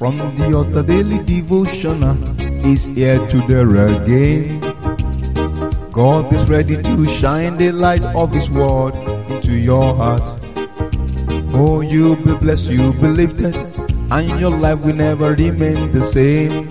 From the altar daily devotional uh, is here to there again. God is ready to shine the light of His word into your heart. Oh, you'll be blessed, you'll be lifted, and your life will never remain the same.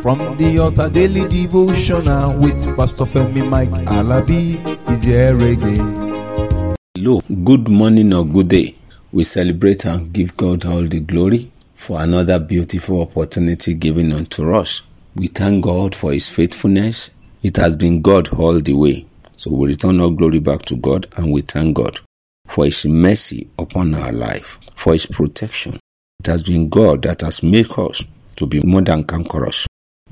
From the altar daily devotional uh, with Pastor Femi Mike Alabi is here again. Hello, good morning or good day. We celebrate and give God all the glory for another beautiful opportunity given unto us. We thank God for His faithfulness. It has been God all the way. So we return all glory back to God and we thank God for His mercy upon our life, for His protection. It has been God that has made us to be more than conquerors.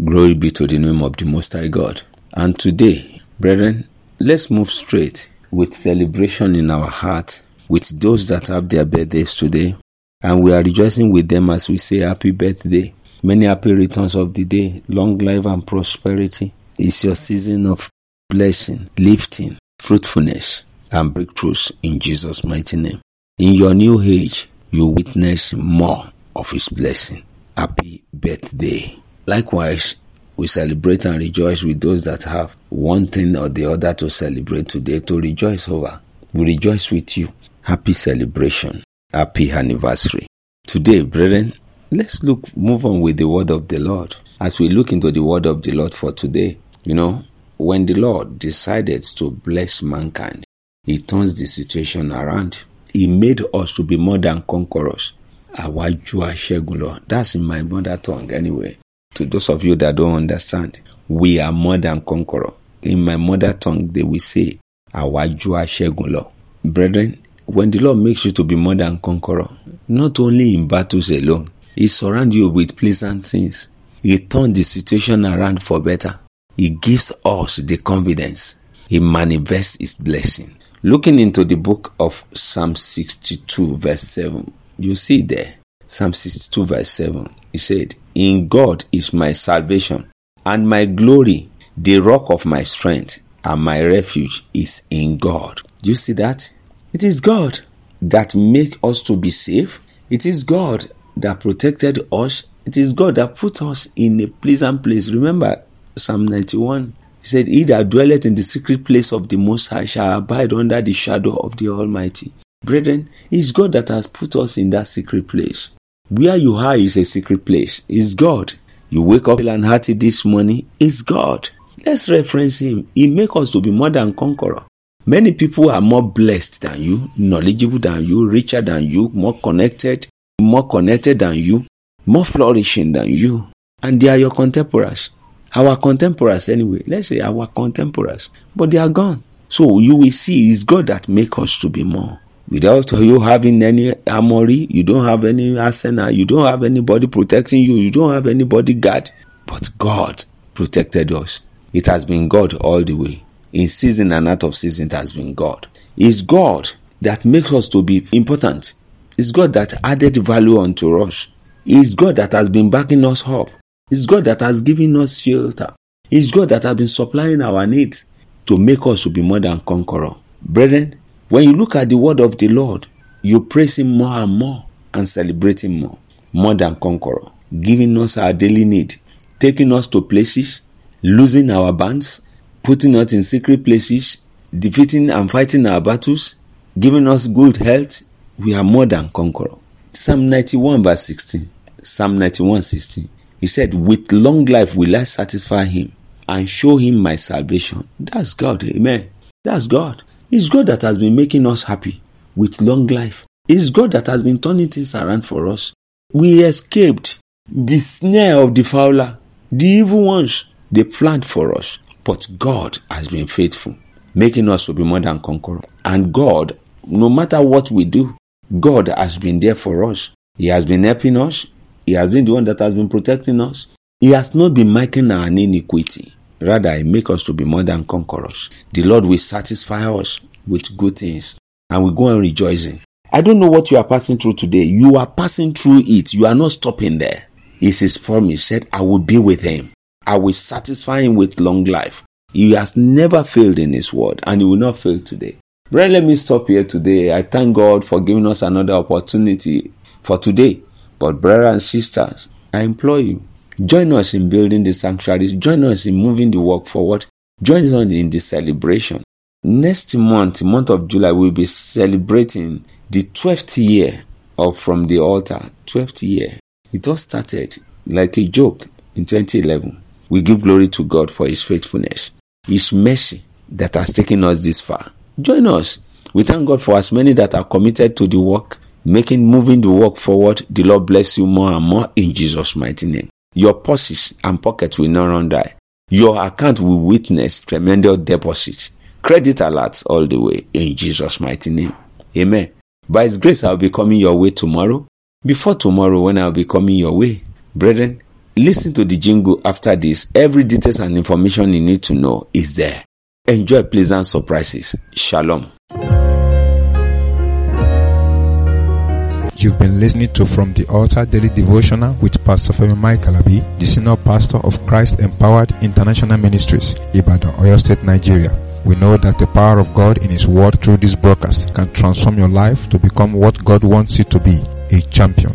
Glory be to the name of the Most High God. And today, brethren, let's move straight with celebration in our heart with those that have their birthdays today. And we are rejoicing with them as we say happy birthday. Many happy returns of the day, long life and prosperity. It's your season of blessing, lifting, fruitfulness, and breakthroughs in Jesus' mighty name. In your new age, you witness more of His blessing. Happy birthday. Likewise, we celebrate and rejoice with those that have one thing or the other to celebrate today, to rejoice over. We rejoice with you. Happy celebration. Happy anniversary. Today, brethren, let's look, move on with the word of the Lord. As we look into the word of the Lord for today, you know, when the Lord decided to bless mankind, He turns the situation around. He made us to be more than conquerors. Aṣẹ́gun lọ. That's in my mother tongue anyway. To those of you that don't understand, we are more than conqueror. In my mother tongue, they will say, aṣẹ́gun lọ. Brethren, when the Lord makes you to be more than conqueror, not only in battles alone, He surrounds you with pleasant things. He turns the situation around for better. He gives us the confidence. He manifests His blessing. Looking into the book of Psalm 62, verse 7, you see there, Psalm 62, verse 7, he said, In God is my salvation and my glory, the rock of my strength, and my refuge is in God. Do you see that? It is God that make us to be safe. It is God that protected us. It is God that put us in a pleasant place. Remember Psalm 91. He said, He that dwelleth in the secret place of the Most High shall abide under the shadow of the Almighty. Brethren, it's God that has put us in that secret place. Where you are is a secret place. It's God. You wake up and hearty this morning, it's God. Let's reference Him. He make us to be more than conqueror. Many people are more blessed than you, knowledgeable than you, richer than you, more connected, more connected than you, more flourishing than you, and they are your contemporaries. Our contemporaries, anyway, let's say our contemporaries, but they are gone. So you will see it's God that makes us to be more. Without you having any armory, you don't have any arsenal, you don't have anybody protecting you, you don't have anybody guard, but God protected us. It has been God all the way in season and out of season has been God. It's God that makes us to be important. It's God that added value unto us. It's God that has been backing us up. It's God that has given us shelter. It's God that has been supplying our needs to make us to be more than conqueror. Brethren, when you look at the word of the Lord, you praise Him more and more and celebrate Him more, more than conqueror, giving us our daily need, taking us to places, losing our bands, putting us in secret places, defeating and fighting our battles, giving us good health, we are more than conqueror. Psalm 91 verse 16. Psalm 91 16. He said, With long life will I satisfy him and show him my salvation. That's God. Amen. That's God. It's God that has been making us happy with long life. It's God that has been turning things around for us. We escaped the snare of the fowler, the evil ones they planned for us. But God has been faithful, making us to be more than conquerors. And God, no matter what we do, God has been there for us. He has been helping us. He has been the one that has been protecting us. He has not been making our iniquity. Rather, He makes us to be more than conquerors. The Lord will satisfy us with good things, and we go on rejoicing. I don't know what you are passing through today. You are passing through it. You are not stopping there. It's His promise. Said, "I will be with Him." I will satisfy him with long life. He has never failed in his word and he will not fail today. Brethren, let me stop here today. I thank God for giving us another opportunity for today. But, brothers and sisters, I implore you, join us in building the sanctuaries, join us in moving the work forward, join us in the celebration. Next month, month of July, we'll be celebrating the 12th year of From the Altar. 12th year. It all started like a joke in 2011. We give glory to God for His faithfulness, His mercy that has taken us this far. Join us. We thank God for as many that are committed to the work, making moving the work forward. The Lord bless you more and more in Jesus' mighty name. Your purses and pockets will not run dry. Your account will witness tremendous deposits, credit alerts all the way in Jesus' mighty name. Amen. By His grace, I'll be coming your way tomorrow. Before tomorrow, when I'll be coming your way, brethren, listen to the jingle after this. Every details and information you need to know is there. Enjoy pleasant surprises. Shalom. You've been listening to From the Altar Daily Devotional with Pastor Femi Mike Alabi, the Senior Pastor of Christ Empowered International Ministries, Ibadan, Oyo State, Nigeria. We know that the power of God in His Word through this broadcast can transform your life to become what God wants you to be, a champion.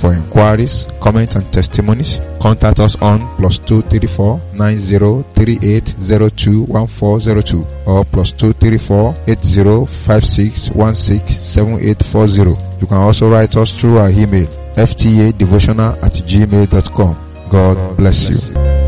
For inquiries, comments, and testimonies, contact us on plus two thirty four nine zero three eight zero two one four zero two or plus two thirty four eight zero five six one six seven eight four zero. You can also write us through our email fta devotional at gmail.com. God bless you.